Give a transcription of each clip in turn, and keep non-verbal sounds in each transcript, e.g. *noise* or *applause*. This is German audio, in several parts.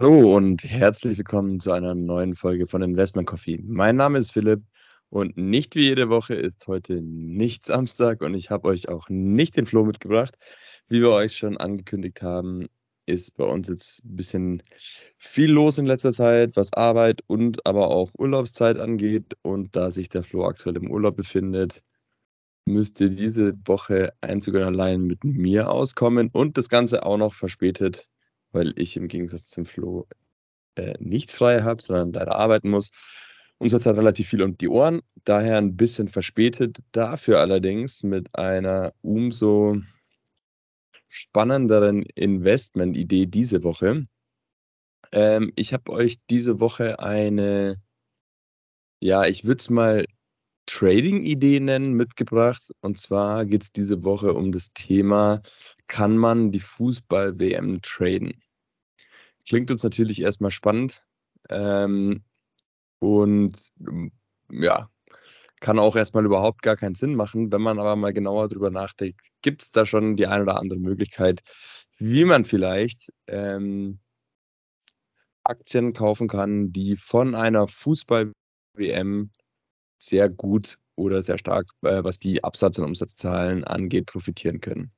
Hallo und herzlich willkommen zu einer neuen Folge von Investment Coffee. Mein Name ist Philipp und nicht wie jede Woche ist heute nicht Samstag und ich habe euch auch nicht den Flo mitgebracht. Wie wir euch schon angekündigt haben, ist bei uns jetzt ein bisschen viel los in letzter Zeit, was Arbeit und aber auch Urlaubszeit angeht. Und da sich der Flo aktuell im Urlaub befindet, müsst ihr diese Woche einzig und allein mit mir auskommen und das Ganze auch noch verspätet weil ich im Gegensatz zum Flo äh, nicht frei habe, sondern leider arbeiten muss. Uns hat relativ viel um die Ohren, daher ein bisschen verspätet, dafür allerdings mit einer umso spannenderen Investment-Idee diese Woche. Ähm, ich habe euch diese Woche eine, ja, ich würde es mal Trading-Idee nennen, mitgebracht. Und zwar geht es diese Woche um das Thema, kann man die Fußball-WM traden? Klingt uns natürlich erstmal spannend. Ähm, und ja, kann auch erstmal überhaupt gar keinen Sinn machen. Wenn man aber mal genauer drüber nachdenkt, gibt es da schon die eine oder andere Möglichkeit, wie man vielleicht ähm, Aktien kaufen kann, die von einer Fußball-WM sehr gut oder sehr stark, äh, was die Absatz- und Umsatzzahlen angeht, profitieren können.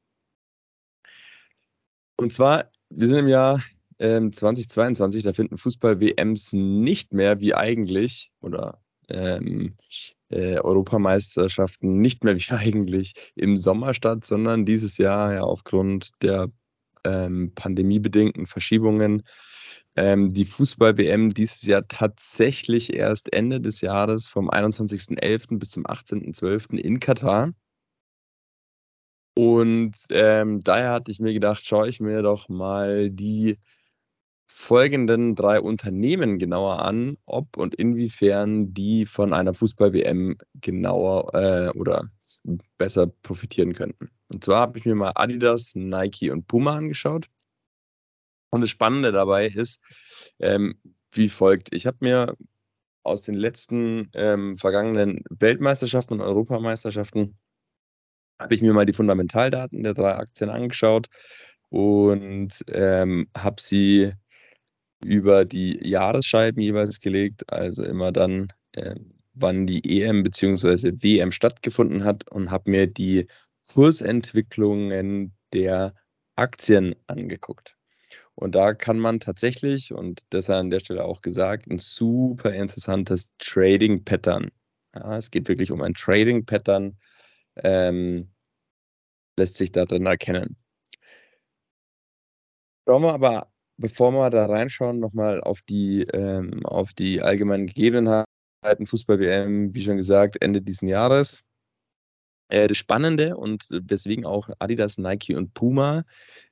Und zwar, wir sind im Jahr ähm, 2022, da finden Fußball-WMs nicht mehr wie eigentlich oder ähm, äh, Europameisterschaften nicht mehr wie *laughs* eigentlich im Sommer statt, sondern dieses Jahr ja aufgrund der ähm, pandemiebedingten Verschiebungen ähm, die Fußball-WM dieses Jahr tatsächlich erst Ende des Jahres vom 21.11. bis zum 18.12. in Katar. Und ähm, daher hatte ich mir gedacht, schaue ich mir doch mal die folgenden drei Unternehmen genauer an, ob und inwiefern die von einer Fußball-WM genauer äh, oder besser profitieren könnten. Und zwar habe ich mir mal Adidas, Nike und Puma angeschaut. Und das Spannende dabei ist, ähm, wie folgt. Ich habe mir aus den letzten ähm, vergangenen Weltmeisterschaften und Europameisterschaften habe ich mir mal die Fundamentaldaten der drei Aktien angeschaut und ähm, habe sie über die Jahresscheiben jeweils gelegt, also immer dann, äh, wann die EM bzw. WM stattgefunden hat und habe mir die Kursentwicklungen der Aktien angeguckt. Und da kann man tatsächlich, und das an der Stelle auch gesagt, ein super interessantes Trading-Pattern. Ja, es geht wirklich um ein Trading-Pattern, ähm, lässt sich da drin erkennen. Schauen wir aber, bevor wir da reinschauen, nochmal auf die, ähm, auf die allgemeinen Gegebenheiten Fußball-WM, wie schon gesagt, Ende dieses Jahres. Äh, das Spannende und weswegen auch Adidas, Nike und Puma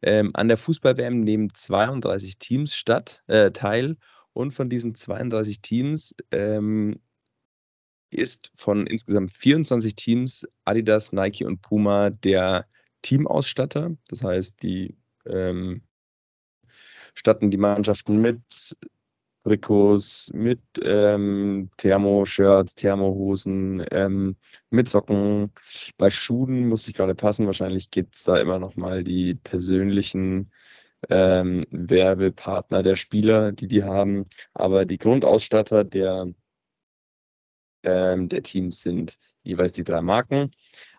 ähm, an der Fußball-WM nehmen 32 Teams statt, äh, teil. Und von diesen 32 Teams ähm, ist von insgesamt 24 Teams Adidas, Nike und Puma der Teamausstatter. Das heißt, die ähm, statten die Mannschaften mit Trikots, mit ähm, Thermo-Shirts, Thermohosen, ähm, mit Socken. Bei Schuhen muss ich gerade passen. Wahrscheinlich gibt es da immer noch mal die persönlichen ähm, Werbepartner der Spieler, die die haben. Aber die Grundausstatter der, ähm, der Teams sind jeweils die drei Marken.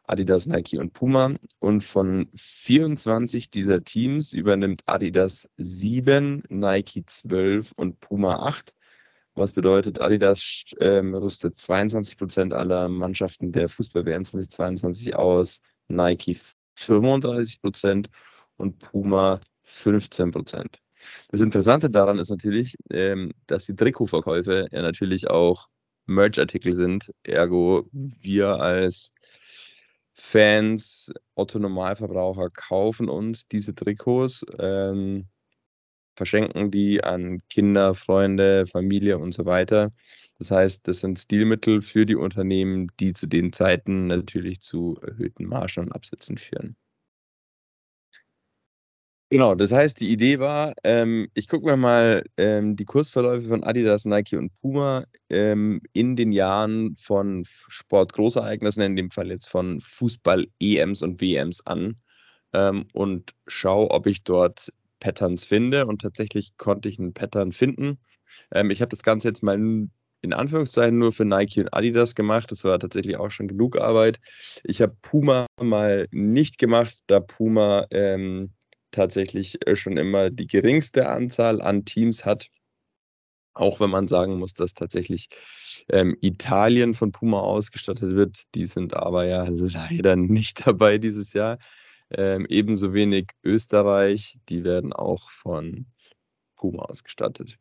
Adidas, Nike und Puma. Und von 24 dieser Teams übernimmt Adidas 7, Nike 12 und Puma 8. Was bedeutet, Adidas ähm, rüstet 22 Prozent aller Mannschaften der Fußball-WM 2022 aus, Nike 35 Prozent und Puma 15 Prozent. Das Interessante daran ist natürlich, ähm, dass die Trikotverkäufe ja natürlich auch Merch-Artikel sind. Ergo, wir als Fans, Otto Normalverbraucher kaufen uns diese Trikots, ähm, verschenken die an Kinder, Freunde, Familie und so weiter. Das heißt, das sind Stilmittel für die Unternehmen, die zu den Zeiten natürlich zu erhöhten Margen und Absätzen führen. Genau, das heißt, die Idee war, ähm, ich gucke mir mal ähm, die Kursverläufe von Adidas, Nike und Puma ähm, in den Jahren von Sportgroßereignissen, in dem Fall jetzt von Fußball-EMs und WMs an ähm, und schaue, ob ich dort Patterns finde und tatsächlich konnte ich einen Pattern finden. Ähm, ich habe das Ganze jetzt mal in Anführungszeichen nur für Nike und Adidas gemacht. Das war tatsächlich auch schon genug Arbeit. Ich habe Puma mal nicht gemacht, da Puma ähm, tatsächlich äh, schon immer die geringste Anzahl an Teams hat. Auch wenn man sagen muss, dass tatsächlich ähm, Italien von Puma ausgestattet wird. Die sind aber ja leider nicht *laughs* dabei dieses Jahr. Ähm, ebenso wenig Österreich. Die werden auch von Puma ausgestattet.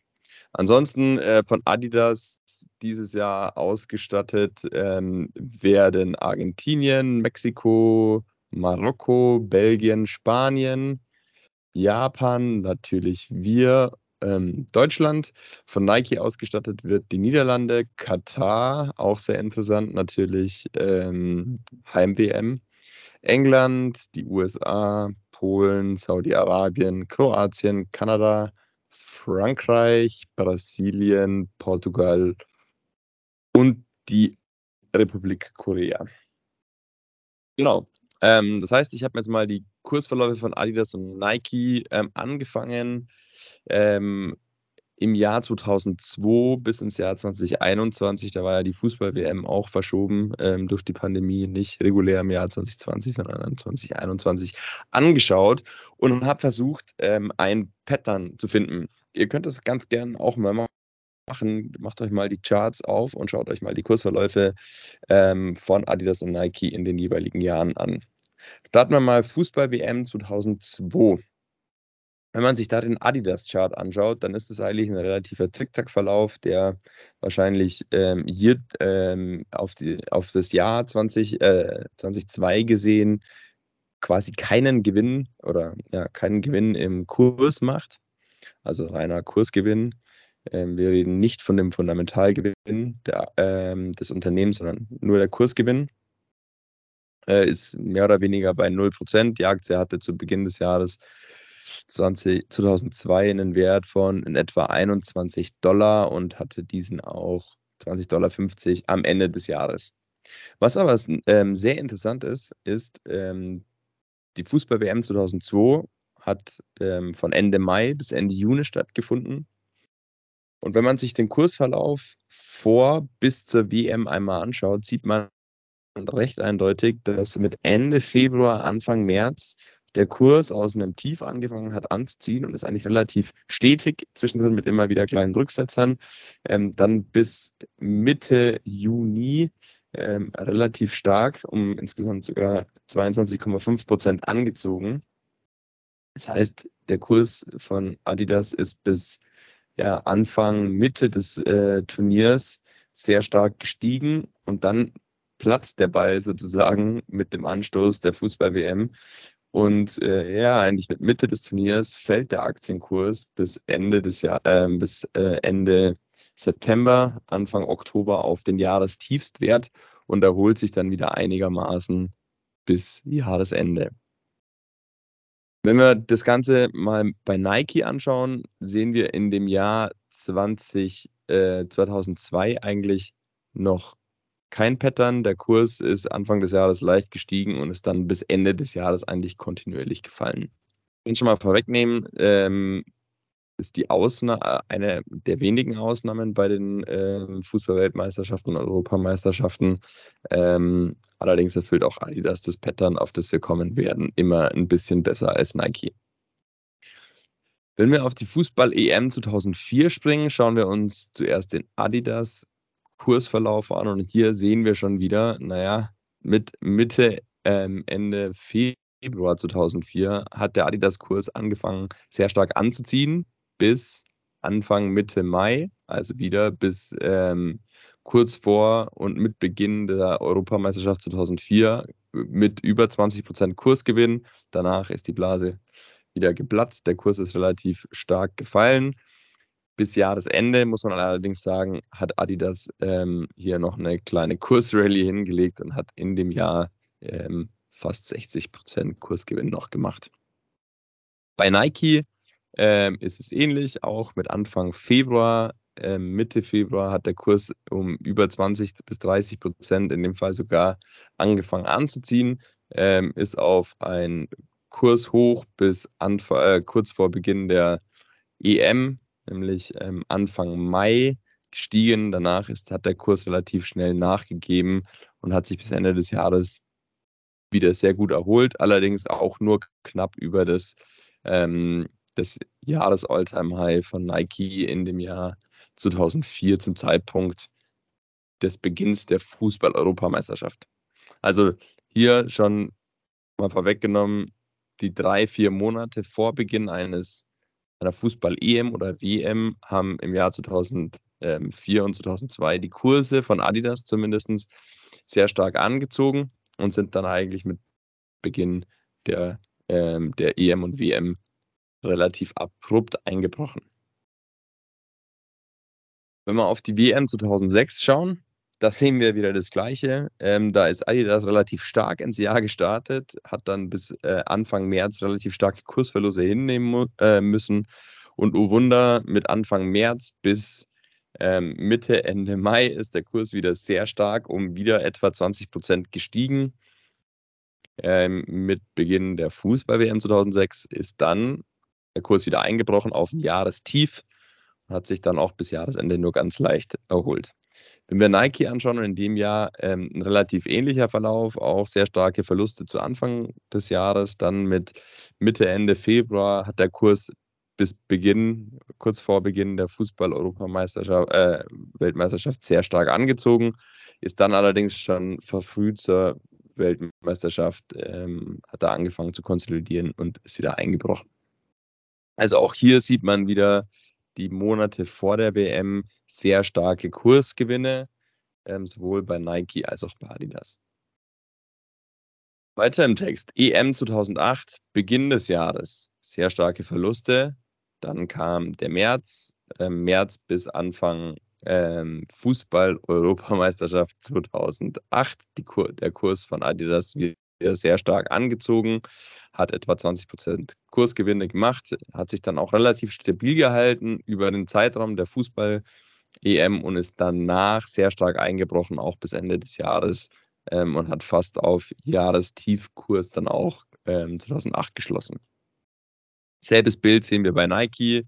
Ansonsten äh, von Adidas dieses Jahr ausgestattet ähm, werden Argentinien, Mexiko, Marokko, Belgien, Spanien, Japan, natürlich wir, ähm, Deutschland. Von Nike ausgestattet wird die Niederlande, Katar, auch sehr interessant, natürlich ähm, Heim-WM, England, die USA, Polen, Saudi-Arabien, Kroatien, Kanada, Frankreich, Brasilien, Portugal und die Republik Korea. Genau. Ähm, das heißt, ich habe jetzt mal die Kursverläufe von Adidas und Nike ähm, angefangen. Ähm, Im Jahr 2002 bis ins Jahr 2021, da war ja die Fußball-WM auch verschoben ähm, durch die Pandemie, nicht regulär im Jahr 2020, sondern dann 2021 angeschaut und habe versucht, ähm, ein Pattern zu finden. Ihr könnt das ganz gern auch mal machen. Macht euch mal die Charts auf und schaut euch mal die Kursverläufe ähm, von Adidas und Nike in den jeweiligen Jahren an. Starten wir mal Fußball-WM 2002. Wenn man sich da den Adidas-Chart anschaut, dann ist es eigentlich ein relativer Zickzack-Verlauf, der wahrscheinlich ähm, hier ähm, auf, die, auf, das Jahr 20, äh, 2002 gesehen quasi keinen Gewinn oder ja, keinen Gewinn im Kurs macht, also reiner Kursgewinn. Ähm, wir reden nicht von dem Fundamentalgewinn der, ähm, des Unternehmens, sondern nur der Kursgewinn äh, ist mehr oder weniger bei 0%. Die Aktie hatte zu Beginn des Jahres 20, 2002 einen Wert von in etwa 21 Dollar und hatte diesen auch 20,50 Dollar am Ende des Jahres. Was aber ähm, sehr interessant ist, ist, ähm, die Fußball-WM 2002 hat ähm, von Ende Mai bis Ende Juni stattgefunden. Und wenn man sich den Kursverlauf vor bis zur WM einmal anschaut, sieht man recht eindeutig, dass mit Ende Februar, Anfang März der Kurs aus einem Tief angefangen hat anzuziehen und ist eigentlich relativ stetig, zwischendrin mit immer wieder kleinen Rücksetzern, ähm, dann bis Mitte Juni ähm, relativ stark, um insgesamt sogar 22,5 Prozent angezogen. Das heißt, der Kurs von Adidas ist bis ja, Anfang, Mitte des äh, Turniers sehr stark gestiegen und dann platzt der Ball sozusagen mit dem Anstoß der Fußball-WM. Und äh, ja, eigentlich mit Mitte des Turniers fällt der Aktienkurs bis Ende des Jahr, äh, bis äh, Ende September, Anfang Oktober auf den Jahrestiefstwert und erholt sich dann wieder einigermaßen bis Jahresende. Wenn wir das Ganze mal bei Nike anschauen, sehen wir in dem Jahr 20, äh, 2002 eigentlich noch kein Pattern. Der Kurs ist Anfang des Jahres leicht gestiegen und ist dann bis Ende des Jahres eigentlich kontinuierlich gefallen. Ich will schon mal vorwegnehmen, ähm, ist die Ausna eine der wenigen Ausnahmen bei den äh, Fußballweltmeisterschaften und Europameisterschaften. Ähm, allerdings erfüllt auch Adidas das Pattern, auf das wir kommen werden, immer ein bisschen besser als Nike. Wenn wir auf die Fußball-EM 2004 springen, schauen wir uns zuerst den Adidas Kursverlauf an und hier sehen wir schon wieder, naja, mit Mitte, ähm, Ende Februar 2004 hat der Adidas-Kurs angefangen sehr stark anzuziehen bis Anfang Mitte Mai, also wieder bis ähm, kurz vor und mit Beginn der Europameisterschaft 2004 mit über 20 Prozent Kursgewinn. Danach ist die Blase wieder geplatzt. Der Kurs ist relativ stark gefallen. Bis Jahresende muss man allerdings sagen, hat Adidas ähm, hier noch eine kleine Kursrallye hingelegt und hat in dem Jahr ähm, fast 60 Prozent Kursgewinn noch gemacht. Bei Nike ähm, ist es ähnlich, auch mit Anfang Februar, äh, Mitte Februar hat der Kurs um über 20 bis 30 Prozent, in dem Fall sogar angefangen anzuziehen, ähm, ist auf ein Kurs hoch bis Anf äh, kurz vor Beginn der EM, nämlich ähm, Anfang Mai gestiegen. Danach ist, hat der Kurs relativ schnell nachgegeben und hat sich bis Ende des Jahres wieder sehr gut erholt, allerdings auch nur knapp über das, ähm, das Jahres-Alltime-High von Nike in dem Jahr 2004 zum Zeitpunkt des Beginns der Fußball-Europameisterschaft. Also hier schon mal vorweggenommen, die drei, vier Monate vor Beginn eines einer Fußball-EM oder WM haben im Jahr 2004 und 2002 die Kurse von Adidas zumindest sehr stark angezogen und sind dann eigentlich mit Beginn der, ähm, der EM und WM relativ abrupt eingebrochen. Wenn wir auf die WM 2006 schauen, da sehen wir wieder das Gleiche. Ähm, da ist Adidas relativ stark ins Jahr gestartet, hat dann bis äh, Anfang März relativ starke Kursverluste hinnehmen äh, müssen. Und oh Wunder, mit Anfang März bis ähm, Mitte, Ende Mai ist der Kurs wieder sehr stark, um wieder etwa 20 Prozent gestiegen. Ähm, mit Beginn der Fußball-WM 2006 ist dann der Kurs wieder eingebrochen auf ein Jahrestief und hat sich dann auch bis Jahresende nur ganz leicht erholt. Wenn wir Nike anschauen, in dem Jahr ähm, ein relativ ähnlicher Verlauf, auch sehr starke Verluste zu Anfang des Jahres. Dann mit Mitte, Ende Februar hat der Kurs bis Beginn, kurz vor Beginn der Fußball-Europameisterschaft, äh, Weltmeisterschaft sehr stark angezogen, ist dann allerdings schon verfrüht zur Weltmeisterschaft, ähm, hat er angefangen zu konsolidieren und ist wieder eingebrochen. Also auch hier sieht man wieder die Monate vor der WM sehr starke Kursgewinne, ähm, sowohl bei Nike als auch bei Adidas. Weiter im Text. EM 2008, Beginn des Jahres, sehr starke Verluste. Dann kam der März, äh, März bis Anfang ähm, Fußball-Europameisterschaft 2008. Kur der Kurs von Adidas wieder sehr stark angezogen, hat etwa 20% Kursgewinne gemacht, hat sich dann auch relativ stabil gehalten über den Zeitraum der Fußball- EM und ist danach sehr stark eingebrochen, auch bis Ende des Jahres ähm, und hat fast auf Jahrestiefkurs dann auch ähm, 2008 geschlossen. Selbes Bild sehen wir bei Nike.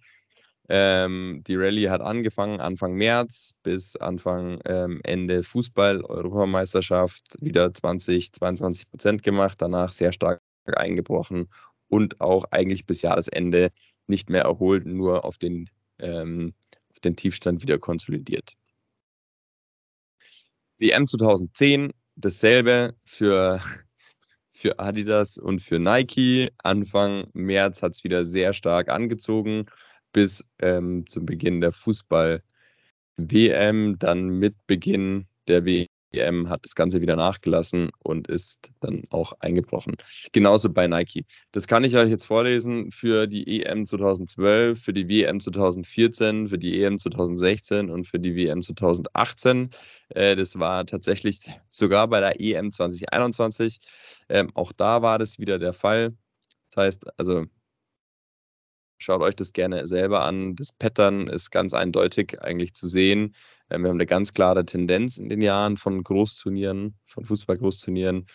Ähm, die Rallye hat angefangen Anfang März bis Anfang ähm, Ende Fußball-Europameisterschaft wieder 20, 22 Prozent gemacht, danach sehr stark eingebrochen und auch eigentlich bis Jahresende nicht mehr erholt, nur auf den ähm, den Tiefstand wieder konsolidiert. WM 2010, dasselbe für, für Adidas und für Nike. Anfang März hat es wieder sehr stark angezogen bis ähm, zum Beginn der Fußball-WM, dann mit Beginn der WM EM hat das Ganze wieder nachgelassen und ist dann auch eingebrochen. Genauso bei Nike. Das kann ich euch jetzt vorlesen für die EM 2012, für die WM 2014, für die EM 2016 und für die WM 2018. Äh, das war tatsächlich sogar bei der EM 2021. Ähm, auch da war das wieder der Fall. Das heißt, also Schaut euch das gerne selber an. Das Pattern ist ganz eindeutig eigentlich zu sehen. Ähm, wir haben eine ganz klare Tendenz in den Jahren von Großturnieren, von Fußball-Großturnieren.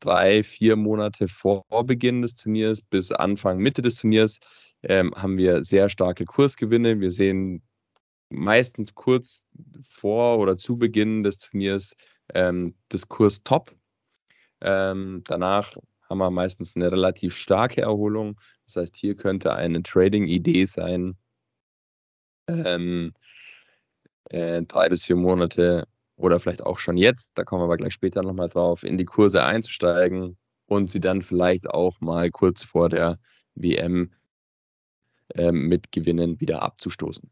Drei, vier Monate vor Beginn des Turniers bis Anfang, Mitte des Turniers ähm, haben wir sehr starke Kursgewinne. Wir sehen meistens kurz vor oder zu Beginn des Turniers ähm, das Kurs top. Ähm, danach haben wir meistens eine relativ starke Erholung. Das heißt, hier könnte eine Trading-Idee sein, ähm, äh, drei bis vier Monate oder vielleicht auch schon jetzt, da kommen wir aber gleich später nochmal drauf, in die Kurse einzusteigen und sie dann vielleicht auch mal kurz vor der WM ähm, mit Gewinnen wieder abzustoßen.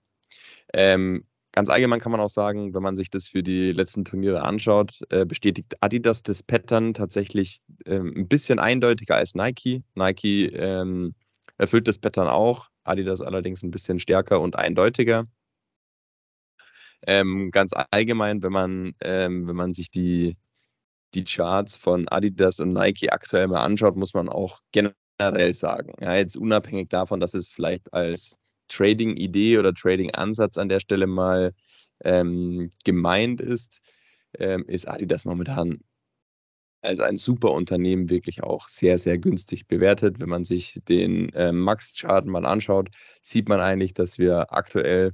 Ähm, Ganz allgemein kann man auch sagen, wenn man sich das für die letzten Turniere anschaut, äh, bestätigt Adidas das Pattern tatsächlich ähm, ein bisschen eindeutiger als Nike. Nike ähm, erfüllt das Pattern auch, Adidas allerdings ein bisschen stärker und eindeutiger. Ähm, ganz allgemein, wenn man, ähm, wenn man sich die, die Charts von Adidas und Nike aktuell mal anschaut, muss man auch generell sagen, ja, jetzt unabhängig davon, dass es vielleicht als Trading-Idee oder Trading-Ansatz an der Stelle mal ähm, gemeint ist, ähm, ist Adidas momentan als ein super Unternehmen wirklich auch sehr, sehr günstig bewertet. Wenn man sich den äh, Max-Chart mal anschaut, sieht man eigentlich, dass wir aktuell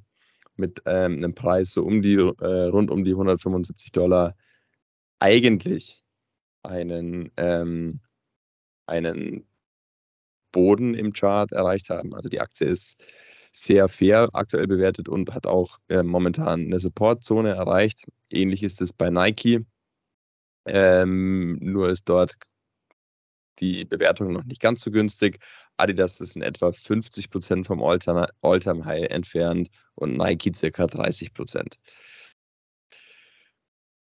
mit ähm, einem Preis so um die äh, rund um die 175 Dollar eigentlich einen, ähm, einen Boden im Chart erreicht haben. Also die Aktie ist sehr fair aktuell bewertet und hat auch äh, momentan eine Supportzone erreicht. Ähnlich ist es bei Nike. Ähm, nur ist dort die Bewertung noch nicht ganz so günstig. Adidas ist in etwa 50 Prozent vom All-Time-High entfernt und Nike circa 30 Prozent.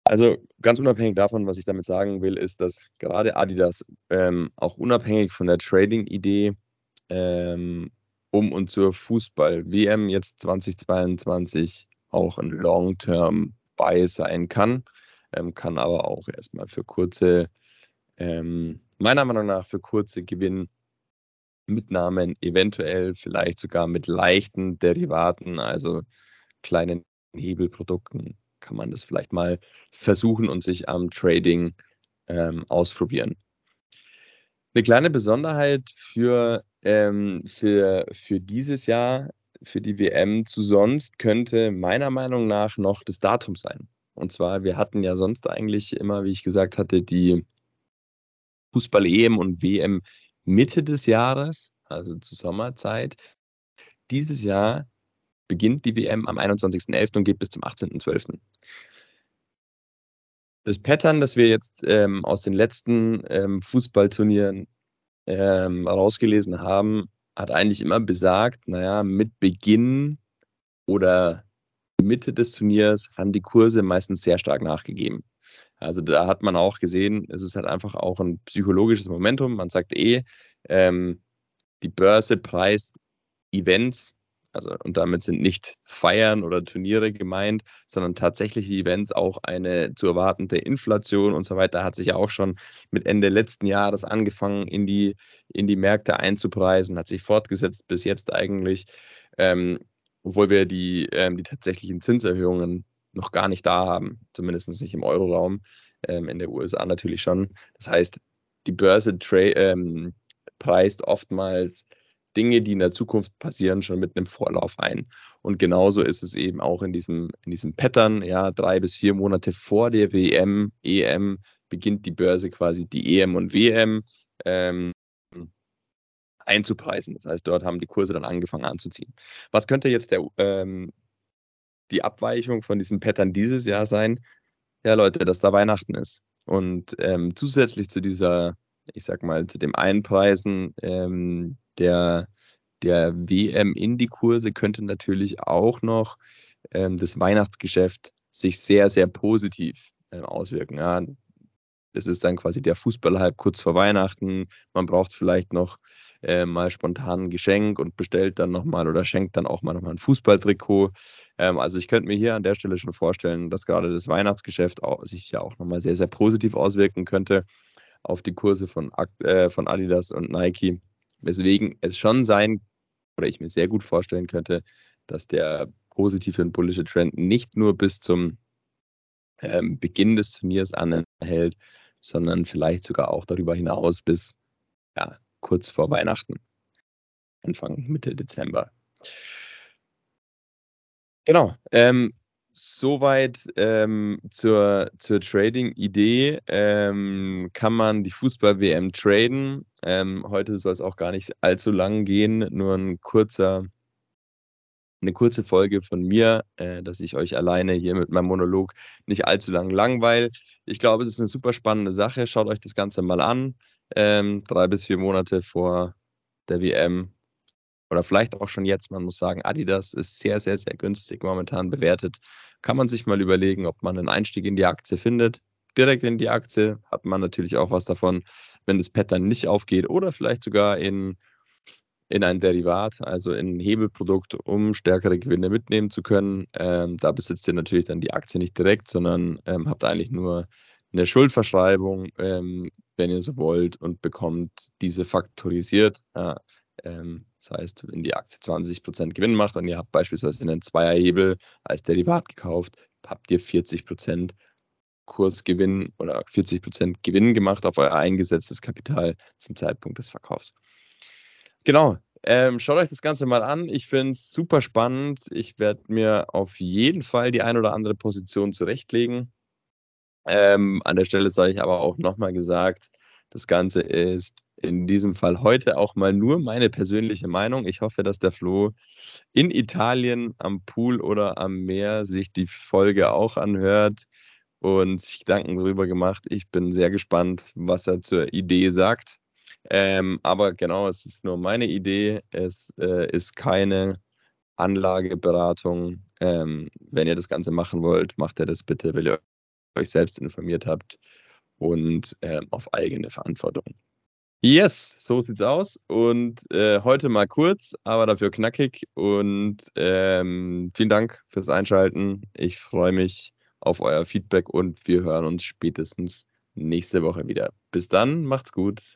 Also ganz unabhängig davon, was ich damit sagen will, ist, dass gerade Adidas ähm, auch unabhängig von der Trading-Idee ähm, um und zur Fußball-WM jetzt 2022 auch ein Long-Term-Buy sein kann, ähm, kann aber auch erstmal für kurze, ähm, meiner Meinung nach für kurze Gewinnmitnahmen, eventuell vielleicht sogar mit leichten Derivaten, also kleinen Hebelprodukten kann man das vielleicht mal versuchen und sich am Trading ähm, ausprobieren. Eine kleine Besonderheit für, ähm, für, für dieses Jahr, für die WM zu sonst, könnte meiner Meinung nach noch das Datum sein. Und zwar, wir hatten ja sonst eigentlich immer, wie ich gesagt hatte, die Fußball-EM und WM Mitte des Jahres, also zur Sommerzeit. Dieses Jahr beginnt die WM am 21.11. und geht bis zum 18.12. Das Pattern, das wir jetzt ähm, aus den letzten ähm, Fußballturnieren ähm, rausgelesen haben, hat eigentlich immer besagt, naja, mit Beginn oder Mitte des Turniers haben die Kurse meistens sehr stark nachgegeben. Also da hat man auch gesehen, es ist halt einfach auch ein psychologisches Momentum. Man sagt eh, ähm, die Börse preist Events also, und damit sind nicht Feiern oder Turniere gemeint, sondern tatsächliche Events, auch eine zu erwartende Inflation und so weiter, hat sich ja auch schon mit Ende letzten Jahres angefangen, in die, in die Märkte einzupreisen, hat sich fortgesetzt bis jetzt eigentlich, ähm, obwohl wir die, ähm, die tatsächlichen Zinserhöhungen noch gar nicht da haben, zumindest nicht im Euroraum, ähm, in der USA natürlich schon. Das heißt, die Börse ähm, preist oftmals Dinge, die in der Zukunft passieren, schon mit einem Vorlauf ein. Und genauso ist es eben auch in diesem, in diesem Pattern, ja, drei bis vier Monate vor der WM, EM beginnt die Börse quasi die EM und WM ähm, einzupreisen. Das heißt, dort haben die Kurse dann angefangen anzuziehen. Was könnte jetzt der, ähm, die Abweichung von diesem Pattern dieses Jahr sein? Ja, Leute, dass da Weihnachten ist. Und ähm, zusätzlich zu dieser, ich sag mal, zu dem Einpreisen ähm, der, der WM in die Kurse könnte natürlich auch noch ähm, das Weihnachtsgeschäft sich sehr, sehr positiv äh, auswirken. Ja. Es ist dann quasi der Fußballhype kurz vor Weihnachten. Man braucht vielleicht noch äh, mal spontan ein Geschenk und bestellt dann nochmal oder schenkt dann auch mal nochmal ein Fußballtrikot. Ähm, also ich könnte mir hier an der Stelle schon vorstellen, dass gerade das Weihnachtsgeschäft auch, sich ja auch nochmal sehr, sehr positiv auswirken könnte auf die Kurse von, äh, von Adidas und Nike. Weswegen es schon sein, oder ich mir sehr gut vorstellen könnte, dass der positive und bullische Trend nicht nur bis zum ähm, Beginn des Turniers anhält, sondern vielleicht sogar auch darüber hinaus bis ja, kurz vor Weihnachten, Anfang Mitte Dezember. Genau. Ähm, Soweit ähm, zur, zur Trading-Idee. Ähm, kann man die Fußball-WM traden? Ähm, heute soll es auch gar nicht allzu lang gehen, nur ein kurzer, eine kurze Folge von mir, äh, dass ich euch alleine hier mit meinem Monolog nicht allzu lang langweil. Ich glaube, es ist eine super spannende Sache. Schaut euch das Ganze mal an. Ähm, drei bis vier Monate vor der WM oder vielleicht auch schon jetzt. Man muss sagen, Adidas ist sehr, sehr, sehr günstig momentan bewertet kann man sich mal überlegen, ob man einen Einstieg in die Aktie findet. Direkt in die Aktie hat man natürlich auch was davon, wenn das Pattern nicht aufgeht oder vielleicht sogar in, in ein Derivat, also in ein Hebelprodukt, um stärkere Gewinne mitnehmen zu können. Ähm, da besitzt ihr natürlich dann die Aktie nicht direkt, sondern ähm, habt eigentlich nur eine Schuldverschreibung, ähm, wenn ihr so wollt, und bekommt diese faktorisiert. Ja, ähm, das heißt, wenn die Aktie 20% Gewinn macht und ihr habt beispielsweise einen Zweierhebel als Derivat gekauft, habt ihr 40% Kursgewinn oder 40 Prozent Gewinn gemacht auf euer eingesetztes Kapital zum Zeitpunkt des Verkaufs. Genau. Ähm, schaut euch das Ganze mal an. Ich finde es super spannend. Ich werde mir auf jeden Fall die ein oder andere Position zurechtlegen. Ähm, an der Stelle sage ich aber auch nochmal gesagt, das Ganze ist in diesem Fall heute auch mal nur meine persönliche Meinung. Ich hoffe, dass der Flo in Italien am Pool oder am Meer sich die Folge auch anhört und sich Gedanken darüber gemacht. Ich bin sehr gespannt, was er zur Idee sagt. Ähm, aber genau, es ist nur meine Idee. Es äh, ist keine Anlageberatung. Ähm, wenn ihr das Ganze machen wollt, macht ihr das bitte, weil ihr euch selbst informiert habt und äh, auf eigene Verantwortung. Yes, so sieht's aus. Und äh, heute mal kurz, aber dafür knackig. Und ähm, vielen Dank fürs Einschalten. Ich freue mich auf euer Feedback und wir hören uns spätestens nächste Woche wieder. Bis dann, macht's gut.